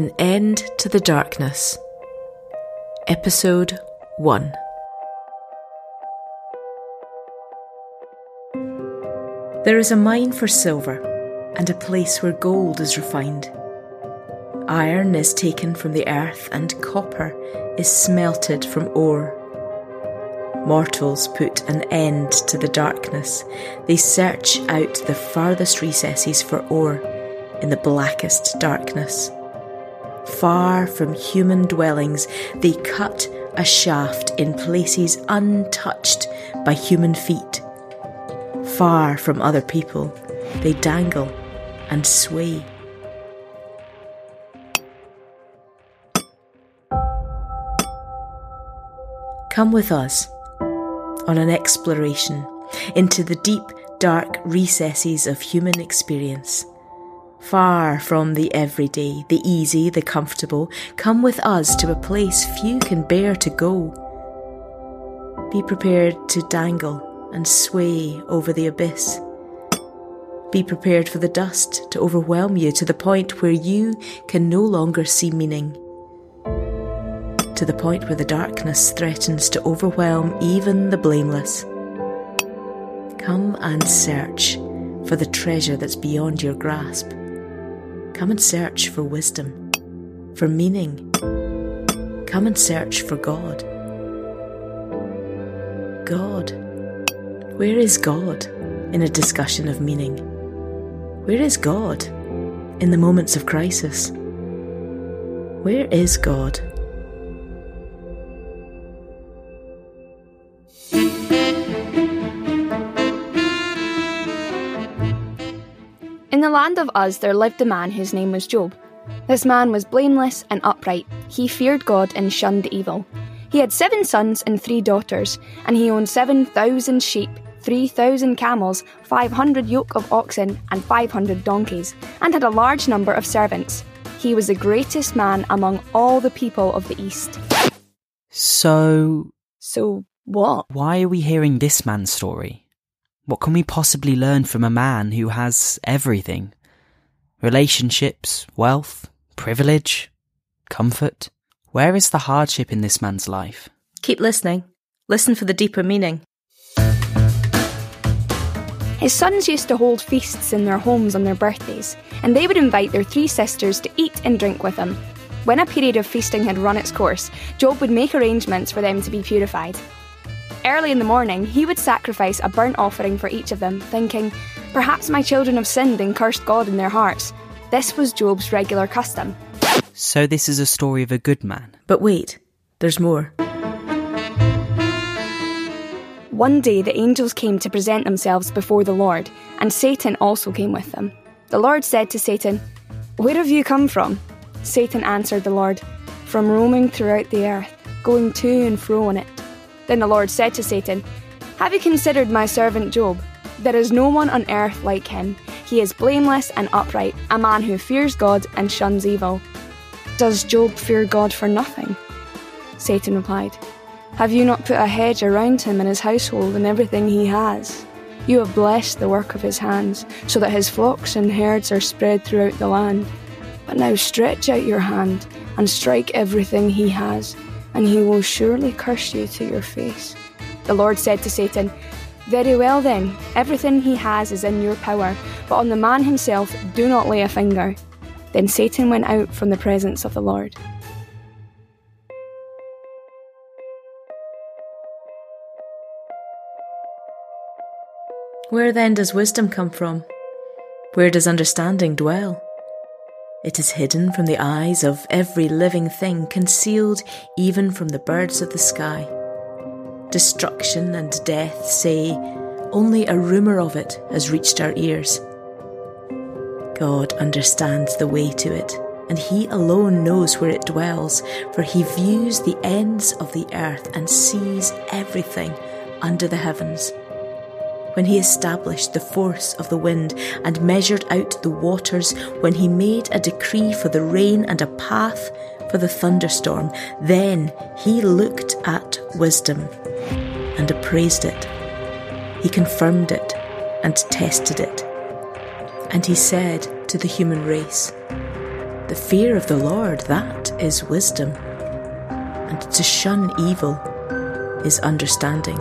An End to the Darkness. Episode 1. There is a mine for silver, and a place where gold is refined. Iron is taken from the earth, and copper is smelted from ore. Mortals put an end to the darkness. They search out the farthest recesses for ore in the blackest darkness. Far from human dwellings, they cut a shaft in places untouched by human feet. Far from other people, they dangle and sway. Come with us on an exploration into the deep, dark recesses of human experience. Far from the everyday, the easy, the comfortable, come with us to a place few can bear to go. Be prepared to dangle and sway over the abyss. Be prepared for the dust to overwhelm you to the point where you can no longer see meaning. To the point where the darkness threatens to overwhelm even the blameless. Come and search for the treasure that's beyond your grasp. Come and search for wisdom, for meaning. Come and search for God. God. Where is God in a discussion of meaning? Where is God in the moments of crisis? Where is God? In the land of Uz there lived a man whose name was Job. This man was blameless and upright. He feared God and shunned evil. He had seven sons and three daughters, and he owned 7,000 sheep, 3,000 camels, 500 yoke of oxen, and 500 donkeys, and had a large number of servants. He was the greatest man among all the people of the East. So, So, what? why are we hearing this man's story? What can we possibly learn from a man who has everything? Relationships, wealth, privilege, comfort? Where is the hardship in this man's life? Keep listening. Listen for the deeper meaning. His sons used to hold feasts in their homes on their birthdays, and they would invite their three sisters to eat and drink with them. When a period of feasting had run its course, Job would make arrangements for them to be purified. Early in the morning, he would sacrifice a burnt offering for each of them, thinking, Perhaps my children have sinned and cursed God in their hearts. This was Job's regular custom. So, this is a story of a good man. But wait, there's more. One day the angels came to present themselves before the Lord, and Satan also came with them. The Lord said to Satan, Where have you come from? Satan answered the Lord, From roaming throughout the earth, going to and fro on it. Then the Lord said to Satan, Have you considered my servant Job? There is no one on earth like him. He is blameless and upright, a man who fears God and shuns evil. Does Job fear God for nothing? Satan replied, Have you not put a hedge around him and his household and everything he has? You have blessed the work of his hands, so that his flocks and herds are spread throughout the land. But now stretch out your hand and strike everything he has, and he will surely curse you to your face. The Lord said to Satan, Very well then, everything he has is in your power, but on the man himself do not lay a finger. Then Satan went out from the presence of the Lord. Where then does wisdom come from? Where does understanding dwell? It is hidden from the eyes of every living thing, concealed even from the birds of the sky. Destruction and death say, only a rumour of it has reached our ears. God understands the way to it, and He alone knows where it dwells, for He views the ends of the earth and sees everything under the heavens when he established the force of the wind and measured out the waters, when he made a decree for the rain and a path for the thunderstorm, then he looked at wisdom and appraised it. He confirmed it and tested it. And he said to the human race, The fear of the Lord, that is wisdom, and to shun evil is understanding.